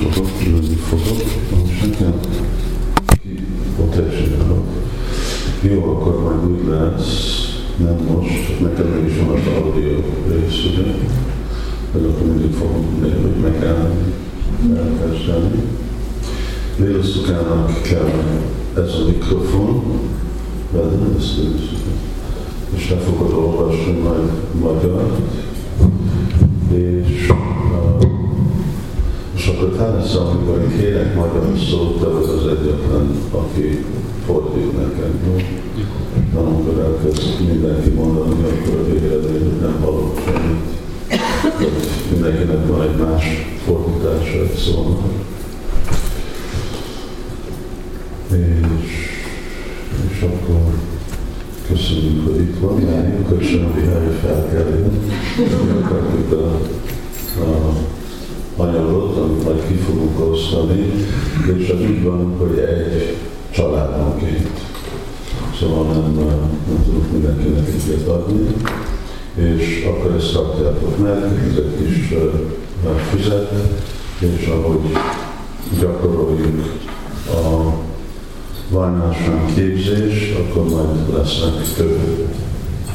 fogok, ülni fogok, most nekem ott esélyenek. Jó, akkor majd úgy lesz, nem most, nekem is van az audio rész, ugye? Hogy akkor mindig fogom tudni, hogy megállni, elkezdeni. Lélusztukának kell ez a mikrofon, velem ezt és le fogod olvasni majd magyar, és akkor Tánesz, amikor kérek magyar szót, te vagy az egyetlen, aki fordít nekem. Na, amikor elkezd mindenki mondani, akkor a végre nem hallok semmit. Mindenkinek van egy más fordítása egy szónak. És, és akkor köszönjük, hogy itt van. Köszönöm, hogy felkeljen. Akartuk a, a anyagot, amit majd ki fogunk osztani, és az úgy van, hogy egy családonként. Szóval nem, nem tudok mindenkinek egyet adni, és akkor ezt tartjátok meg, ez egy kis füzet, és ahogy gyakoroljuk a várnásán képzés, akkor majd lesznek több,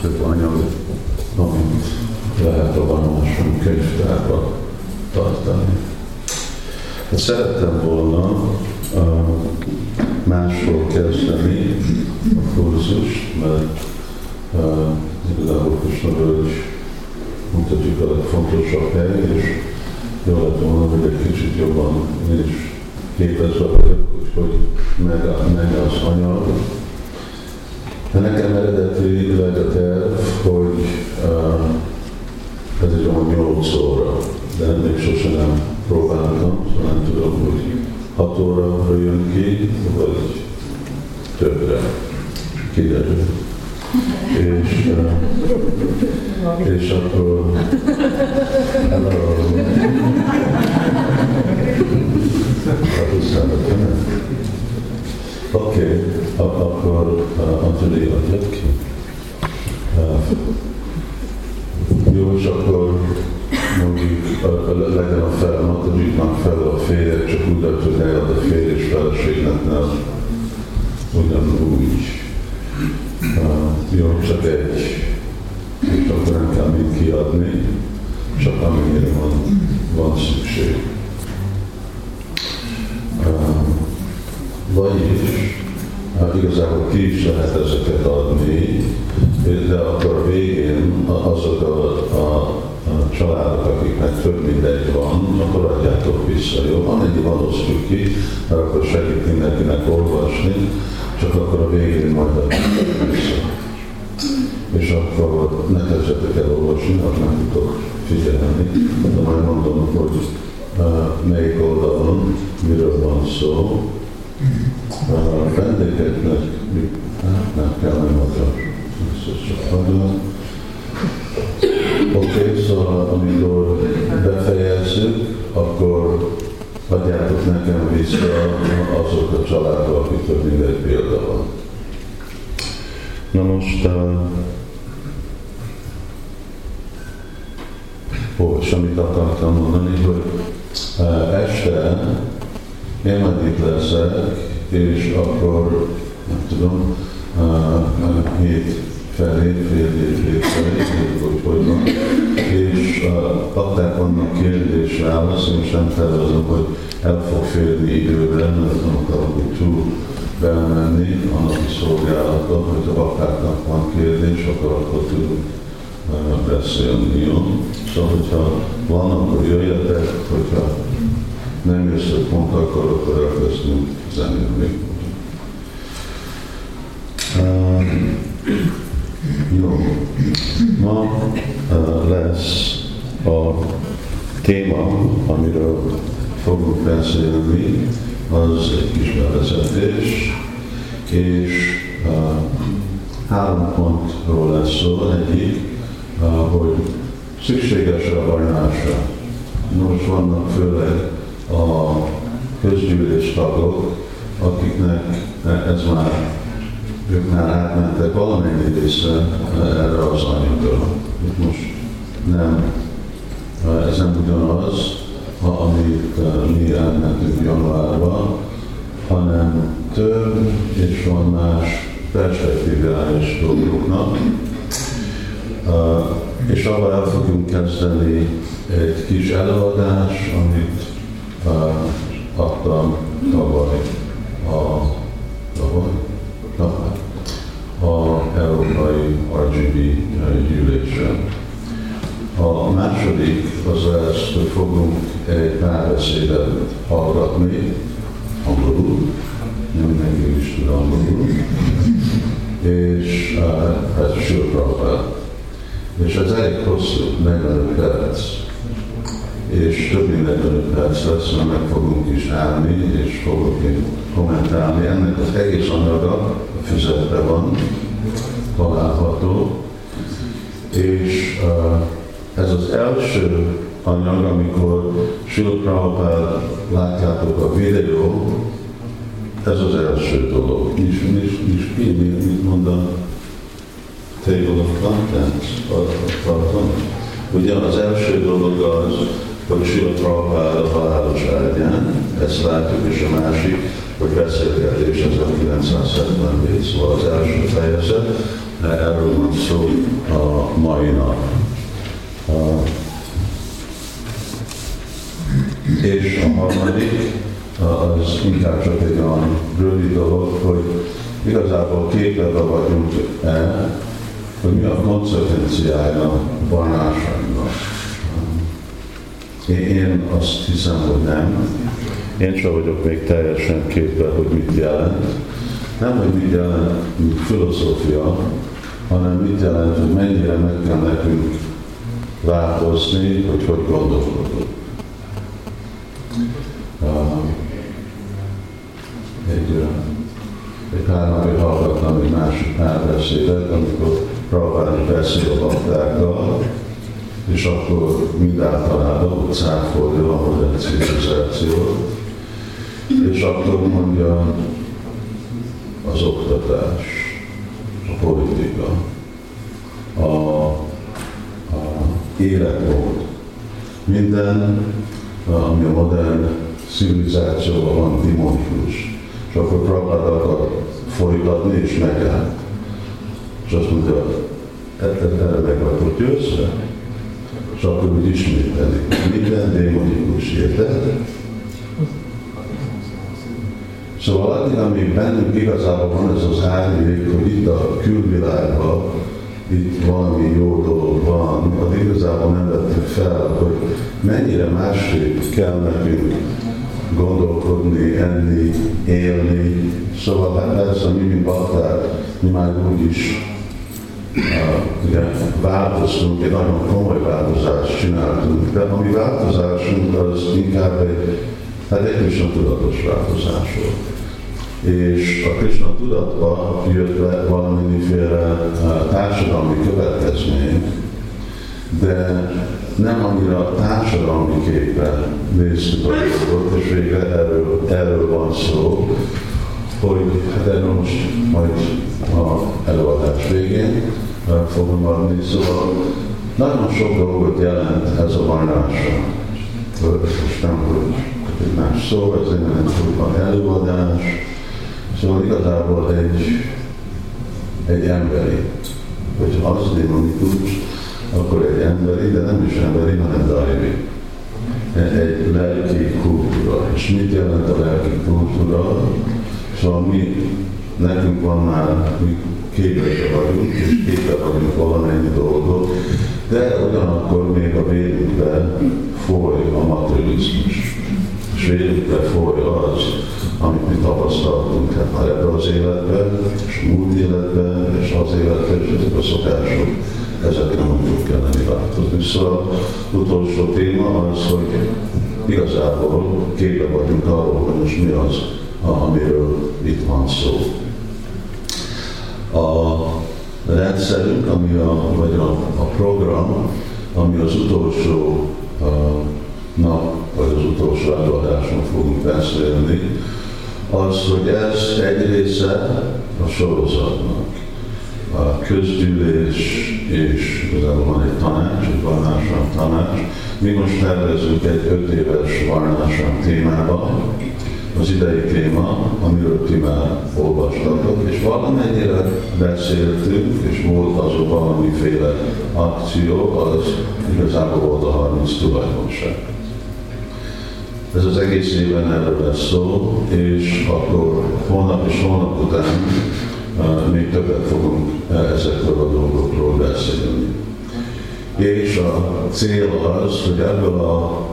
több anyag, amit lehet a várnásán könyvtárban tartani. Hát szerettem volna uh, másról kezdeni a kurzust, mert uh, igazából Krishna is mutatjuk a legfontosabb hely, és jó lett volna, hogy egy kicsit jobban is képezve vagyok, hogy meg, meg az anyag. De nekem eredetileg a terv, hogy uh, ez egy olyan 8 óra de még sosem nem próbáltam, szóval nem tudom, hogy 6 óra jön ki, vagy többre kiderül. És, uh, és akkor hello. Oké, okay, akkor uh, Antoni adjak ki. Uh, jó, és akkor mondjuk legyen a fel, adjuknak fel a férjet, csak úgy hogy ne a férj és feleségnek nem ugyanúgy. Uh, jó, csak egy, és akkor nem kell mind kiadni, csak amennyire van, van szükség. Uh, vagyis, hát igazából ki is lehet ezeket adni, de akkor a végén azok a, a családok, akiknek több mint egy van, akkor adjátok vissza, jó? Amennyi van, osztjuk ki, mert akkor segít mindenkinek olvasni, csak akkor a végén majd adjátok vissza. És akkor ne kezdjetek el olvasni, mert nem tudok figyelni, de majd mondom, hogy uh, melyik oldalon miről van szó. Uh, vendégeknek nem kell nem adni. Ez csak nagyon. Oké, okay, szóval amikor befejezzük, akkor adjátok nekem vissza azok a családok, akik több mint egy példa van. Na most, uh, ó, és amit akartam mondani, hogy uh, este én majd itt leszek, és akkor, nem tudom, uh, hét felé, hét felé, hogy hogy van. És adták vannak kérdés válasz, én sem tervezem, hogy el fog férni időre, mert nem akarok úgy túl bemenni a napi szolgálaton, hogy a apáknak van kérdés, akkor akkor tudunk uh, beszélni, jó? Szóval, hogyha van, akkor jöjjetek, hogyha nem jössz pont akkor, akkor elkezdünk zenélni. Um, jó. Ma lesz a téma, amiről fogunk beszélni, az egy kis bevezetés, és három pontról lesz szó. Egyik, hogy szükséges a vallásra. Nos, vannak főleg a közgyűlés tagok, akiknek ez már ők már átmentek valamennyi része erre az anyagra. Most nem, ez nem ugyanaz, amit mi elmentünk januárban, hanem több és van más perspektívális dolgoknak. És abban el fogunk kezdeni egy kis előadás, amit adtam tavaly a, tavaly, tavaly a Európai RGB gyűlésen. A második az lesz, hogy fogunk egy párbeszédet hallgatni angolul, nem mindenki is tud angolul, és uh, ez Sőprabhát. És ez elég hosszú, 45 perc, és több mint 45 perc lesz, mert meg fogunk is állni, és fogok én kommentálni. Ennek az egész anyaga a füzetben van, található, és ez az első anyag, amikor Sula Prabhupád látjátok a videó, ez az első dolog. Nincs, nincs, nincs ki, mit mond a Table of Contents, tartom. Ugye az első dolog az, hogy Sula Prabhupád a halálos ágyán, ezt látjuk, és a másik, hogy beszélgetés 1974, szóval az első fejezet, erről van szó a mai nap. És a harmadik, az inkább csak egy olyan rövid dolog, hogy igazából képebe vagyunk el, hogy mi a konsekvenciája a vonásainak. Én azt hiszem, hogy nem. Én sem vagyok még teljesen képbe, hogy mit jelent. Nem, hogy mit jelent, mint filozófia, hanem mit jelent, hogy mennyire meg kell nekünk változni, hogy hogy gondolkodunk. egy, egy pár napja hallgattam egy másik párbeszédet, amikor Prabhupád beszél a baktákkal, és akkor mindáltalában ott cáfolja a modern civilizációt, és akkor mondja az oktatás, a politika, a, a életmód, minden, ami a modern civilizációban van demonikus. És akkor Prabhupád akar folytatni, és megállt. És azt mondja, erre meg vagyok győzve? És akkor úgy ismételi. Minden démonikus, érted? Szóval addig, amíg bennünk igazából van ez az árnyék, hogy itt a külvilágban itt valami jó dolog van, addig igazából nem vettük fel, hogy mennyire másképp kell nekünk gondolkodni, enni, élni. Szóval hát a mi, mint mi már úgy is ugye, változtunk, egy nagyon komoly változást csináltunk, de a mi változásunk az inkább egy, hát egy Krishna tudatos változás volt. És a Krishna tudatba jött le valamiféle uh, társadalmi következmény, de nem annyira társadalmi képen néztük a dolgot, és végre erről, erről van szó, hogy de most majd a előadás végén fogom adni, szóval nagyon sok dolgot jelent ez a varnása. Most nem, hogy egy más szó, ez egy nem előadás, szóval igazából egy, egy emberi, hogy az démonikus, akkor egy emberi, de nem is emberi, hanem daivi. Egy lelki kultúra. És mit jelent a lelki kultúra? Szóval mi, nekünk van már, mi képesek vagyunk, és képesek vagyunk valamennyi dolgot, de ugyanakkor még a vérünkbe foly a materializmus. És vérünkbe foly az, amit mi tapasztaltunk hát ebben az életben, és múlt életben, és az életben, és ezek a szokások ezekre nem fog kelleni változni. Szóval utolsó téma az, hogy igazából képe vagyunk arról, hogy most mi az, amiről itt van szó. A rendszerünk, ami a, vagy a, a program, ami az utolsó a, nap, vagy az utolsó előadáson fogunk beszélni, az, hogy ez egy része a sorozatnak a közgyűlés, és van egy tanács, egy varnásram tanács. Mi most tervezünk egy öt éves varnásram témában, az idei téma, amiről ti már olvastatok, és valamennyire beszéltünk, és volt azok valamiféle akció, az igazából volt a 30 tulajdonság. Ez az egész éven erről lesz szó, és akkor holnap és holnap után uh, még többet fogunk ezekről a dolgokról beszélni. És a cél az, hogy ebből a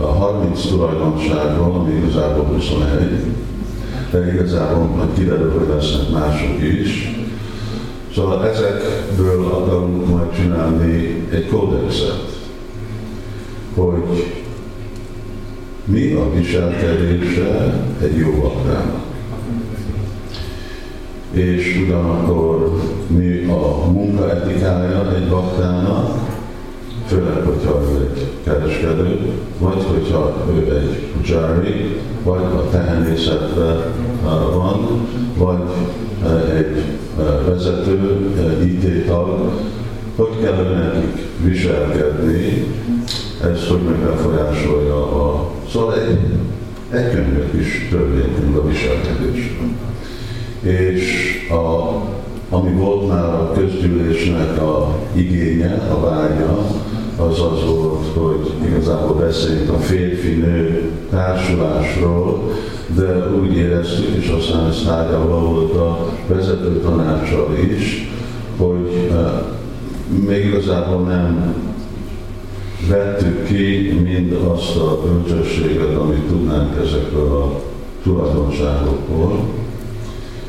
a 30 tulajdonságról, ami igazából 21, de igazából majd kiderül, hogy lesznek mások is. Szóval ezekből akarunk majd csinálni egy kódexet, hogy mi a viselkedése egy jó baktának. És ugyanakkor mi a munkaetikája egy baktának, főleg, hogyha ő egy kereskedő, vagy hogyha ő egy pujari, vagy a tehenészetben van, vagy egy vezető, IT-tag, hogy kell nekik viselkedni, ez hogy meg befolyásolja a... Szóval egy, egy könyvet is törvénykönyv a viselkedésről. És a, ami volt már a közgyűlésnek a igénye, a vágya, az az volt, hogy igazából beszéljünk a férfi-nő társulásról, de úgy éreztük, és aztán ez tárgyalva volt a vezető tanácsal is, hogy uh, még igazából nem vettük ki mind azt a bölcsességet, amit tudnánk ezekről a tulajdonságokból.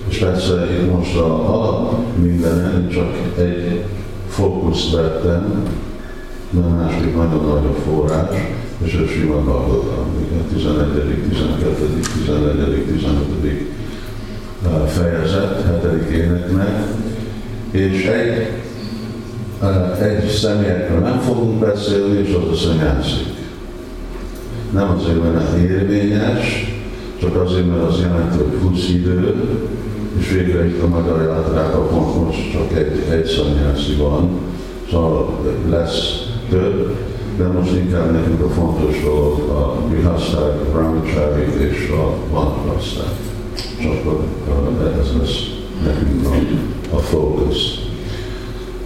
És persze itt most a alap mindenen csak egy fókuszt vettem, de a második nagyon nagy a forrás, és a sima Bhagavatam, 11., 12., 14., 15. fejezet, 7. éneknek, és egy, egy személyekről nem fogunk beszélni, és az a szanyászik. Nem azért, mert érvényes, csak azért, mert az jelenti, hogy 20 idő, és végre itt a magyar játrában most csak egy, egy szanyászi van, szóval lesz több, de most inkább nekünk a fontos dolog a Grihaszták, a Brahmachari és a Vanapaszták. Csak ez lesz nekünk a, a fókusz.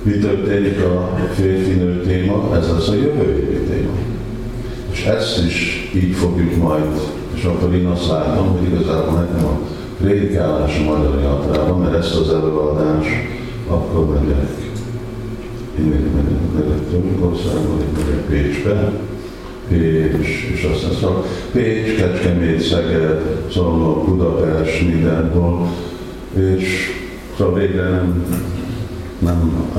Mi történik a férfinő téma? Ez lesz a jövő évi téma. És ezt is így fogjuk majd, és akkor én azt látom, hogy igazából nekem a prédikálás a magyar jatrában, mert ezt az előadást akkor megyek én megyek országban, én megyek Pécsbe, és, és aztán szóval Pécs, Kecskemét, Szeged, Szolnok, Budapest, mindenhol, és szóval végre nem, nem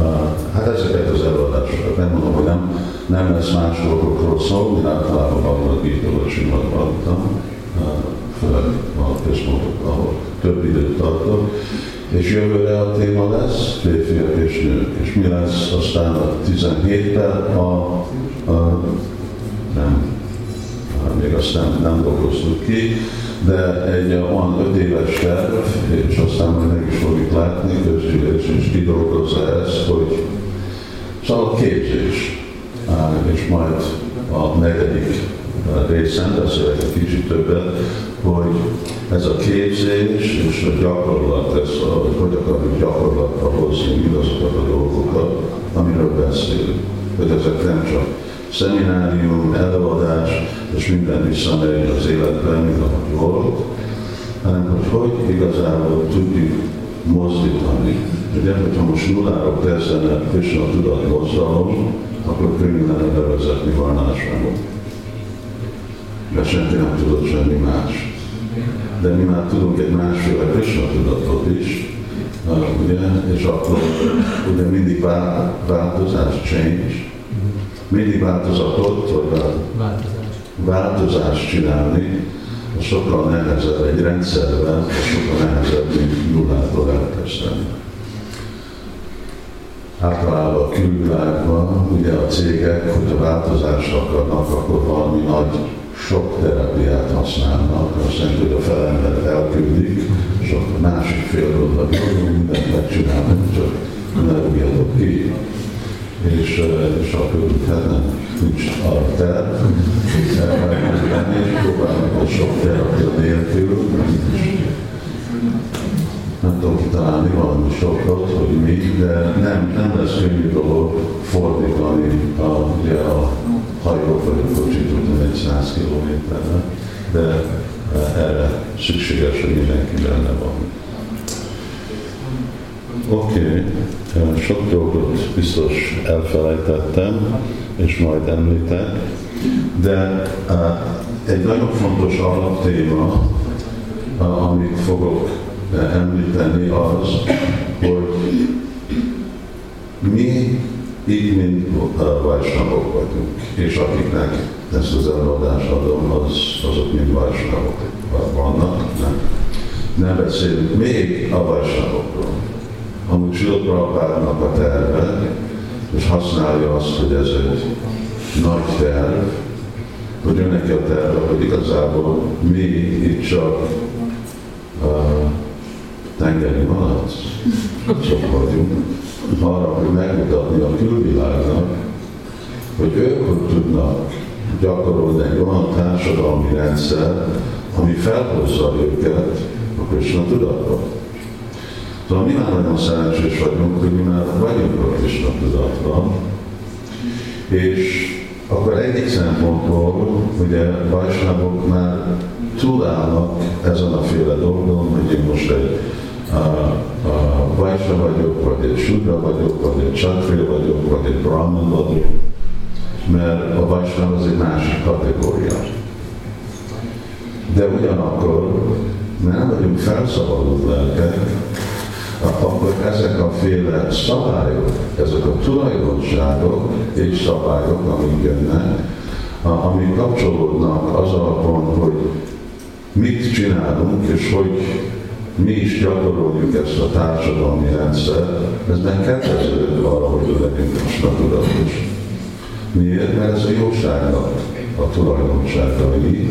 hát ezeket az előadásokat nem mondom, hogy nem, nem lesz más dolgokról szó, én általában valóban Gítól és voltam, uh, főleg a központok, ahol több időt tartok, és jövőre a téma lesz férfiak és nők. És mi lesz aztán a 17-ben a, a nem, még azt nem, dolgoztuk ki, de egy olyan öt éves terv, és aztán majd meg is fogjuk látni, közgyűlés is kidolgozza ezt, hogy szóval képzés, és majd a negyedik részen beszélek egy kicsit többet, hogy ez a képzés és a gyakorlat, ez a, hogy hogy akarjuk gyakorlatra hozni mindazokat a dolgokat, amiről beszélünk. Hogy ezek nem csak szeminárium, előadás, és minden visszamegy az életben, mint ahogy volt, hanem hogy hogy igazából tudjuk mozdítani. Ugye, hogyha most nulláról kezdene Krishna tudat mozdalom, akkor könnyű lenne bevezetni varnásramot. Mert senki nem tudott semmi más de mi már tudunk egy másféle Krishna tudatot is, ugye, és akkor ugye mindig változás, change, mindig változatot, vagy változás. változást csinálni, sokkal nehezebb egy rendszerben, sokkal nehezebb, mint nullától elkezdeni. Általában a külvilágban, ugye a cégek, hogyha változást akarnak, akkor valami nagy sok terápiát használnak, azt jelenti, hogy a felember elküldik, és a másik fél oldalon mindent megcsinálnak, csak ne rúgjatok ki. És, és akkor hát nem, nincs arra terv, és próbálnak a sok terapia nélkül, nem tudom kitalálni valami sokat, hogy mi, de nem, nem lesz könnyű dolog fordítani a, a hajó vagy a kocsit, 100 kilométerre, de erre szükséges, hogy mindenki benne van. Oké, okay. sok dolgot biztos elfelejtettem, és majd említek, de uh, egy nagyon fontos alaptéma, uh, amit fogok uh, említeni az, hogy mi így, mint vajsnavok vagyunk, és akiknek ezt az előadást adom, az, azok mind vajsnavok vannak, nem, nem beszélünk még a vajsnavokról. Amúgy Sila Prabhupádnak a terve, és használja azt, hogy ez egy nagy terv, hogy ő neki a terve, hogy igazából mi itt csak uh, tengeri malac, sok vagyunk, arra, hogy megmutatni a külvilágnak, hogy ők hogy tudnak gyakorolni egy olyan társadalmi rendszer, ami felhozza őket a Krishna tudatba. Szóval mi már nagyon szerencsés vagyunk, hogy mi már vagyunk a Krishna tudatban, és akkor egyik szempontból, ugye Vajsnavok már túlállnak ezen a féle dolgon, hogy én most egy a, vagyok, vagy egy Sudra vagyok, vagy egy Csatri vagyok, vagy egy Brahman vagyok, mert a Vajsnav az egy másik kategória. De ugyanakkor, mert nem vagyunk felszabadult lelkek, akkor ezek a féle szabályok, ezek a tulajdonságok és szabályok, amik jönnek, amik kapcsolódnak az alapon, hogy mit csinálunk, és hogy mi is gyakoroljuk ezt a társadalmi rendszert, ez nem kedvező arra, hogy legyünk most a tudatos. Miért? Mert ez a jóságnak a tulajdonságai,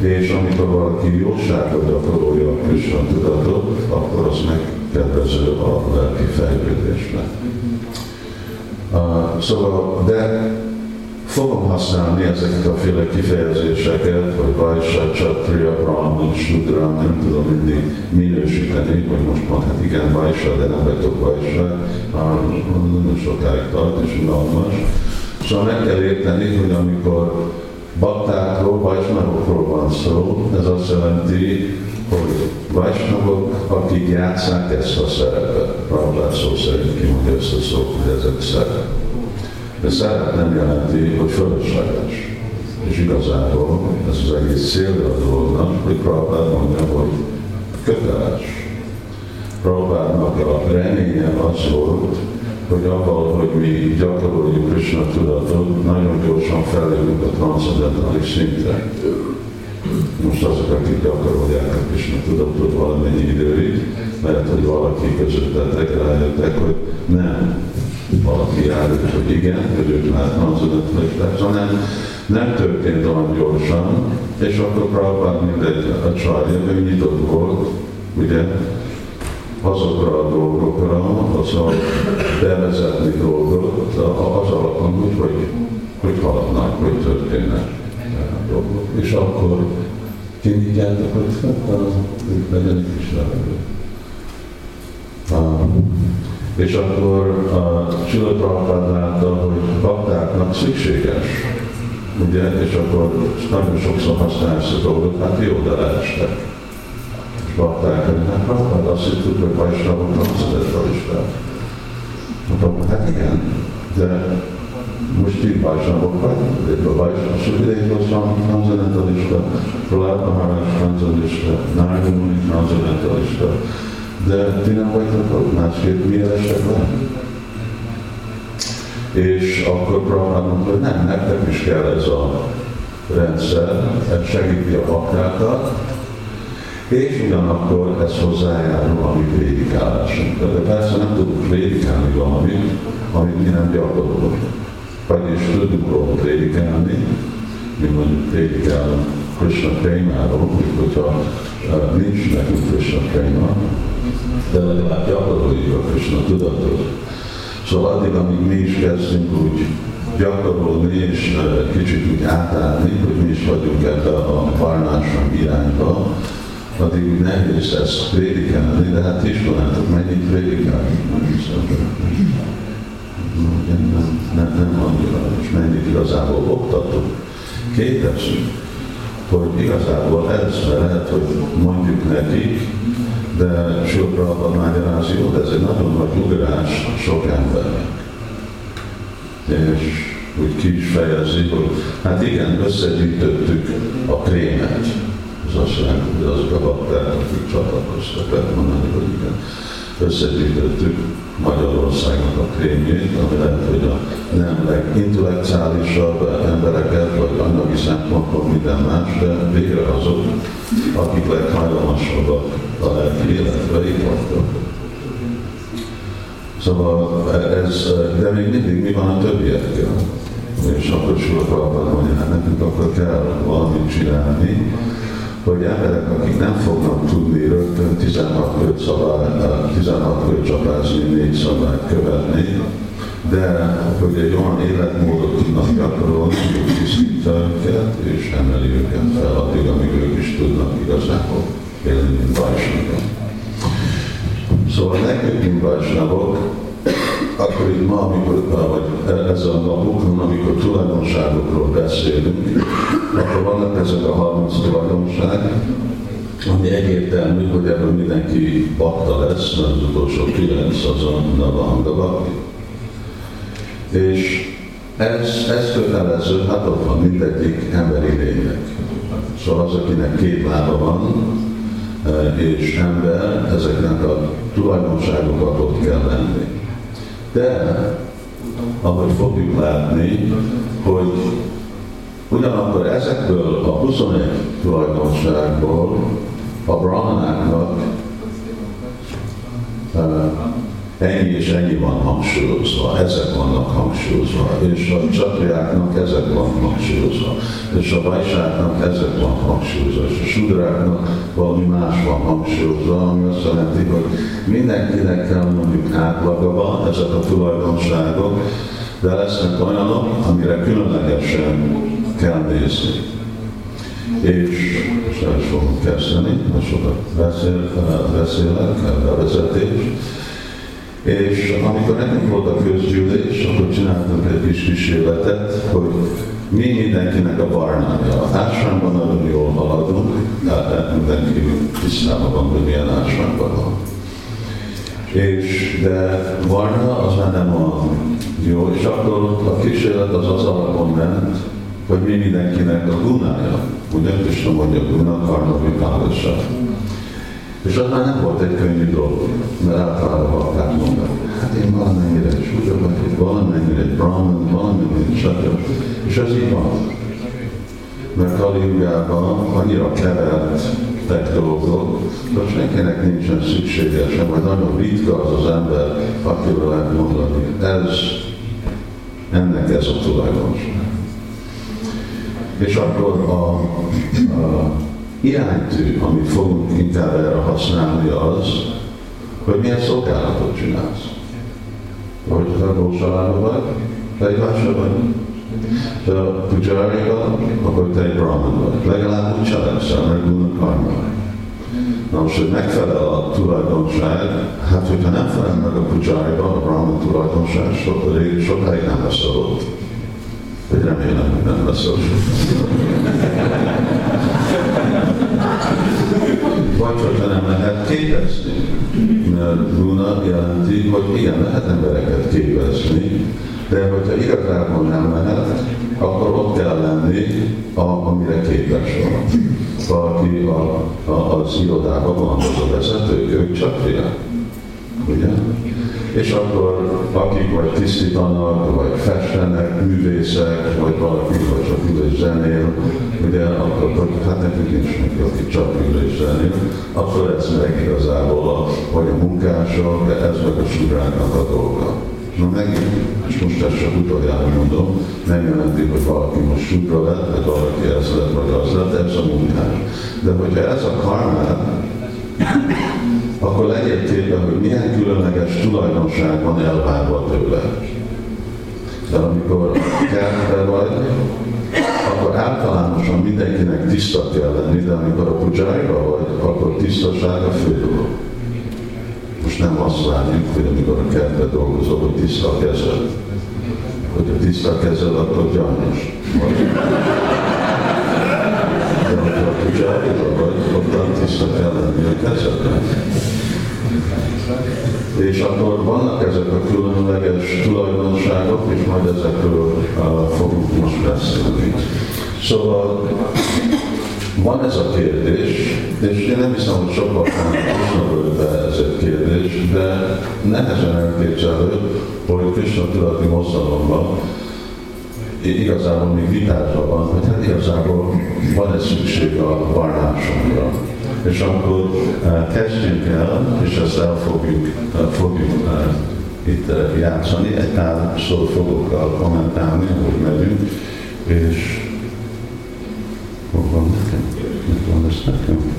és amikor valaki jóságot gyakorolja a Krishna tudatot, akkor az megkedvező a lelki fejlődésnek. Uh, szóval, de fogom használni ezeket a féle kifejezéseket, hogy Vajsa, Csatriya, Brahman, Sudra, nem tudom mindig minősíteni, hogy most mondhat igen Vajsa, de nem vagyok Vajsa, nagyon sokáig tart és unalmas. Szóval meg kell érteni, hogy amikor baktákról, vajsnavokról van szó, ez azt jelenti, hogy vajsnavok, akik játszák ezt a szerepet. Prabhupád szó szerint kimondja ezt a szót, hogy ez egy szerep. De szerep nem jelenti, hogy fölösleges. És igazából ez az egész célja a dolognak, hogy Prabhupád mondja, hogy köteles. Prabhupádnak a reménye az volt, hogy abban, hogy mi gyakoroljuk Krishna tudatot, nagyon gyorsan felülünk a transzendentális szintre. Most azok, akik gyakorolják a Krishna tudatot valamennyi időig, mert hogy valaki közöttetek rájöttek, hogy nem, valaki rájött, hogy igen, hogy ők már transzendentalisták, hanem nem történt olyan gyorsan, és akkor Prabhupád mindegy a csarja, ő nyitott volt, ugye, azokra a dolgokra, a bevezetni dolgot az alapon úgy, hogy, hogy haladnak, hogy történnek dolgok. És akkor kinyitjátok, hogy legyen is levegő. És akkor Csilla Prabhupád hogy baktáknak szükséges, ugye, és akkor nagyon sokszor használsz a dolgot, hát jó, de leestek bakták, hogy hát Prabhupád azt hittük, hogy Vajsnavok transzendentalista. Mondtam, hát igen, de most így Vajsnavok vagyunk, de a Vajsnavok, transzendentalista, Prahlad Maharaj transzendentalista, Narada Muni transzendentalista, de ti nem vagytok másképp mi esek le? És akkor Prabhupád mondta, hogy nem, nektek is kell ez a rendszer, ez segíti a baktákat, és ugyanakkor ez hozzájárul a mi prédikálásunkra. De persze nem tudunk prédikálni valamit, amit mi nem gyakorolunk. Vagyis tudunk róla prédikálni, mi mondjuk prédikálunk Krishna Prémáról, hogyha nincs nekünk Krishna Préma, de legalább gyakoroljuk a Krishna tudatot. Szóval addig, amíg mi is kezdünk úgy gyakorolni és kicsit úgy átállni, hogy mi is vagyunk ebbe a varnásra irányba, addig nehéz ezt prédikelni, de hát ismeretek, mennyit prédikelni. Nem, nem, nem annyira, és mennyit igazából oktatunk, képezünk, hogy igazából ez, mert lehet, hogy mondjuk nekik, de sokra a magyarázni, de ez egy nagyon nagy ugrás sok embernek. És úgy ki is fejezi, hogy hát igen, összegyűjtöttük a krémet, az jelenti, hogy azok a bakták, akik csatlakoztak, lehet mondani, hogy igen, összegyűjtöttük Magyarországnak a krémjét, ami lehet, hogy a nem legintellektuálisabb embereket, vagy anyagi szempontból minden más, de végre azok, akik leghajlamosabbak a lelki életre, vagytok. Szóval ez, de még mindig mi van a többiekkel? És akkor sokkal mondja, hát nekünk akkor kell valamit csinálni, hogy emberek, akik nem fognak tudni rögtön 16 költ szabály, 16 költ csapázni, négy szabályt követni, de hogy egy olyan életmódot tudnak gyakorolni, hogy tisztítja őket és emeli őket fel addig, amíg ők is tudnak igazából élni, mint. Szóval nekünk, mint bajsnagok, akkor itt ma, amikor, vagy ezen a napokon, amikor tulajdonságokról beszélünk, akkor vannak ezek a 30 tulajdonság, ami egyértelmű, hogy ebből mindenki bakta lesz, mert az utolsó kilenc az a Navanga És ez, ez kötelező, hát ott van mindegyik emberi lénynek. Szóval az, akinek két lába van, e, és ember, ezeknek a tulajdonságokat ott kell lenni. De, ahogy fogjuk látni, hogy ugyanakkor ezekből a 21 tulajdonságból a brahmanáknak ennyi és ennyi van hangsúlyozva, ezek vannak hangsúlyozva, és a csatriáknak ezek van hangsúlyozva, és a vajsáknak ezek van hangsúlyozva, és a sudráknak valami más van hangsúlyozva, ami azt jelenti, hogy mindenkinek kell mondjuk átlagaba ezek a tulajdonságok, de lesznek olyanok, amire különlegesen kell nézni. És most el is fogom kezdeni, most sokat beszél, beszélek, vezetés, és amikor nekünk volt a közgyűlés, akkor csináltunk egy kis kísérletet, hogy mi mindenkinek a barnája. Ásványban nagyon jól haladunk, tehát mindenki tisztában van, hogy milyen ásványban van. És de barna az már nem a jó, és akkor a kísérlet az az alapon ment, hogy mi mindenkinek a gunája. Ugye Krishna mondja, guna karma vikálosa. És az már nem volt egy könnyű dolog, mert általában akár mondani, hát én valamennyire súlya vagyok, valamennyire egy brahman, valamennyire stb. És ez így van. Mert Kaliugában annyira kevertek dolgok, hogy senkinek nincsen szüksége sem, vagy nagyon ritka az az ember, akiről lehet mondani, ez, ennek ez a tulajdonság. És akkor a, a iránytű, amit fogunk inkább erre használni az, hogy milyen szolgálatot csinálsz. Hogy a gócsalában vagy, te egy vásár vagy. Te a pujáriga, akkor te egy brahman vagy. Legalább úgy cselekszel, mert guna karma. Na most, hogy megfelel a tulajdonság, hát hogyha nem felel meg a pujáriga, a brahman tulajdonság, sokáig nem lesz ott. Hogy remélem, hogy nem lesz ott. vagy hogyha nem lehet képezni. Mert Luna jelenti, igen, lehet embereket képezni, de hogyha igazából nem lehet, akkor ott kell lenni, a, amire képes van. Valaki a, a, az irodában van az a vezető, ők csak fiak. Ugye? És akkor akik vagy tisztítanak, vagy festenek, művészek, vagy valaki, vagy csak ül és zenél, ugye, akkor, akkor hát nekünk nincs neki, aki csak ül és zenél, akkor ez meg igazából a, vagy a munkások, de ez meg a sugráknak a dolga. Na megint, és most ezt csak utoljára mondom, nem jelenti, hogy valaki most sudra lett, vagy valaki ez lett, vagy az lett, ez a munkás. De hogyha ez a karmát, akkor legyél téve, hogy milyen különleges tulajdonság van elvárva tőle. De amikor kertbe vagy, akkor általánosan mindenkinek tiszta kell lenni, de amikor a pujáiba vagy, akkor tisztaság a fő dolog. Most nem azt várjuk, hogy amikor a kertbe dolgozol, hogy tiszta a kezed. Tiszta a kezed, akkor gyanús. De hogyha a pujáiba vagy, akkor tiszta kell lenni a kezednek. És akkor vannak ezek a különleges tulajdonságok, és majd ezekről uh, fogunk most beszélni. Szóval van ez a kérdés, és én nem hiszem, hogy sokkal nem be ez a kérdés, de nehezen elképzelő, hogy Krishna tudati mozgalomban igazából még vitásban van, hogy hát igazából van ez szükség a varnásomra és akkor kezdjünk el, és ezt el fogjuk, uh, fogjuk uh, itt játszani, egy pár szót fogok kommentálni, ahogy megyünk, és hol van nekem? Mit van ez nekem?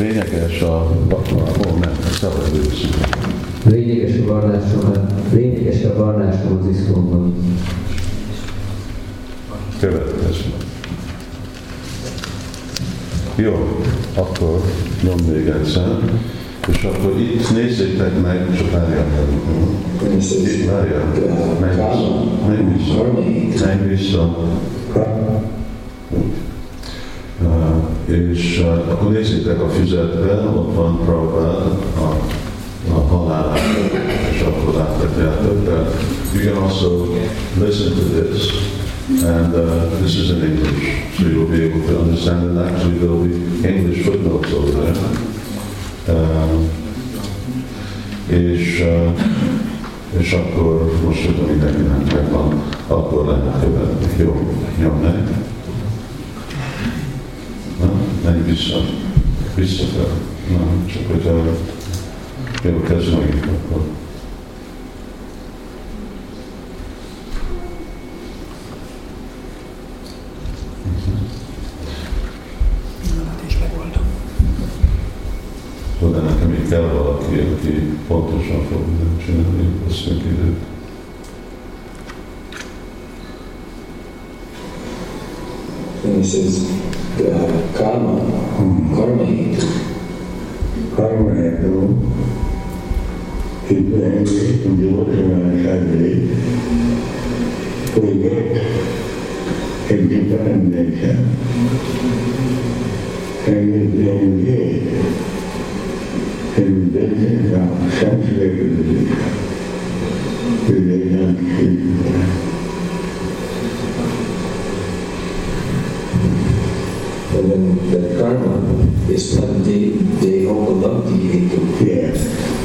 lényeges a, a ó, nem, szabad Lényeges a varnásom, lényeges a varnásom az iszlomban. Következő. Jó, akkor nyom még egyszer. És akkor itt nézzétek meg, csak várjál meg. Itt várjál. Menj vissza. Menj vissza. Menj vissza és uh, akkor nézzétek a füzetben, ott van Prabhupád a, a halál, és akkor láthatjátok, de you can also listen to this, and uh, this is in English, so you'll be able to understand, and actually there will be English footnotes over there. Uh, és, uh, és akkor most, hogy mindenkinek megvan, akkor lehet követni. Jó, nyom meg menj vissza, visszafelé. Na, csak hogy a jó kezd meg, akkor de nekem itt kell valaki, aki pontosan fog csinálni, veszünk időt. And he says, uh, karma, hmm. karma hetu. Karma hetu, kitlengi devotionality, we get a different nature. El grande Elinde elinde yaşam verilir. And then the karma is what they, they all love the Hindu.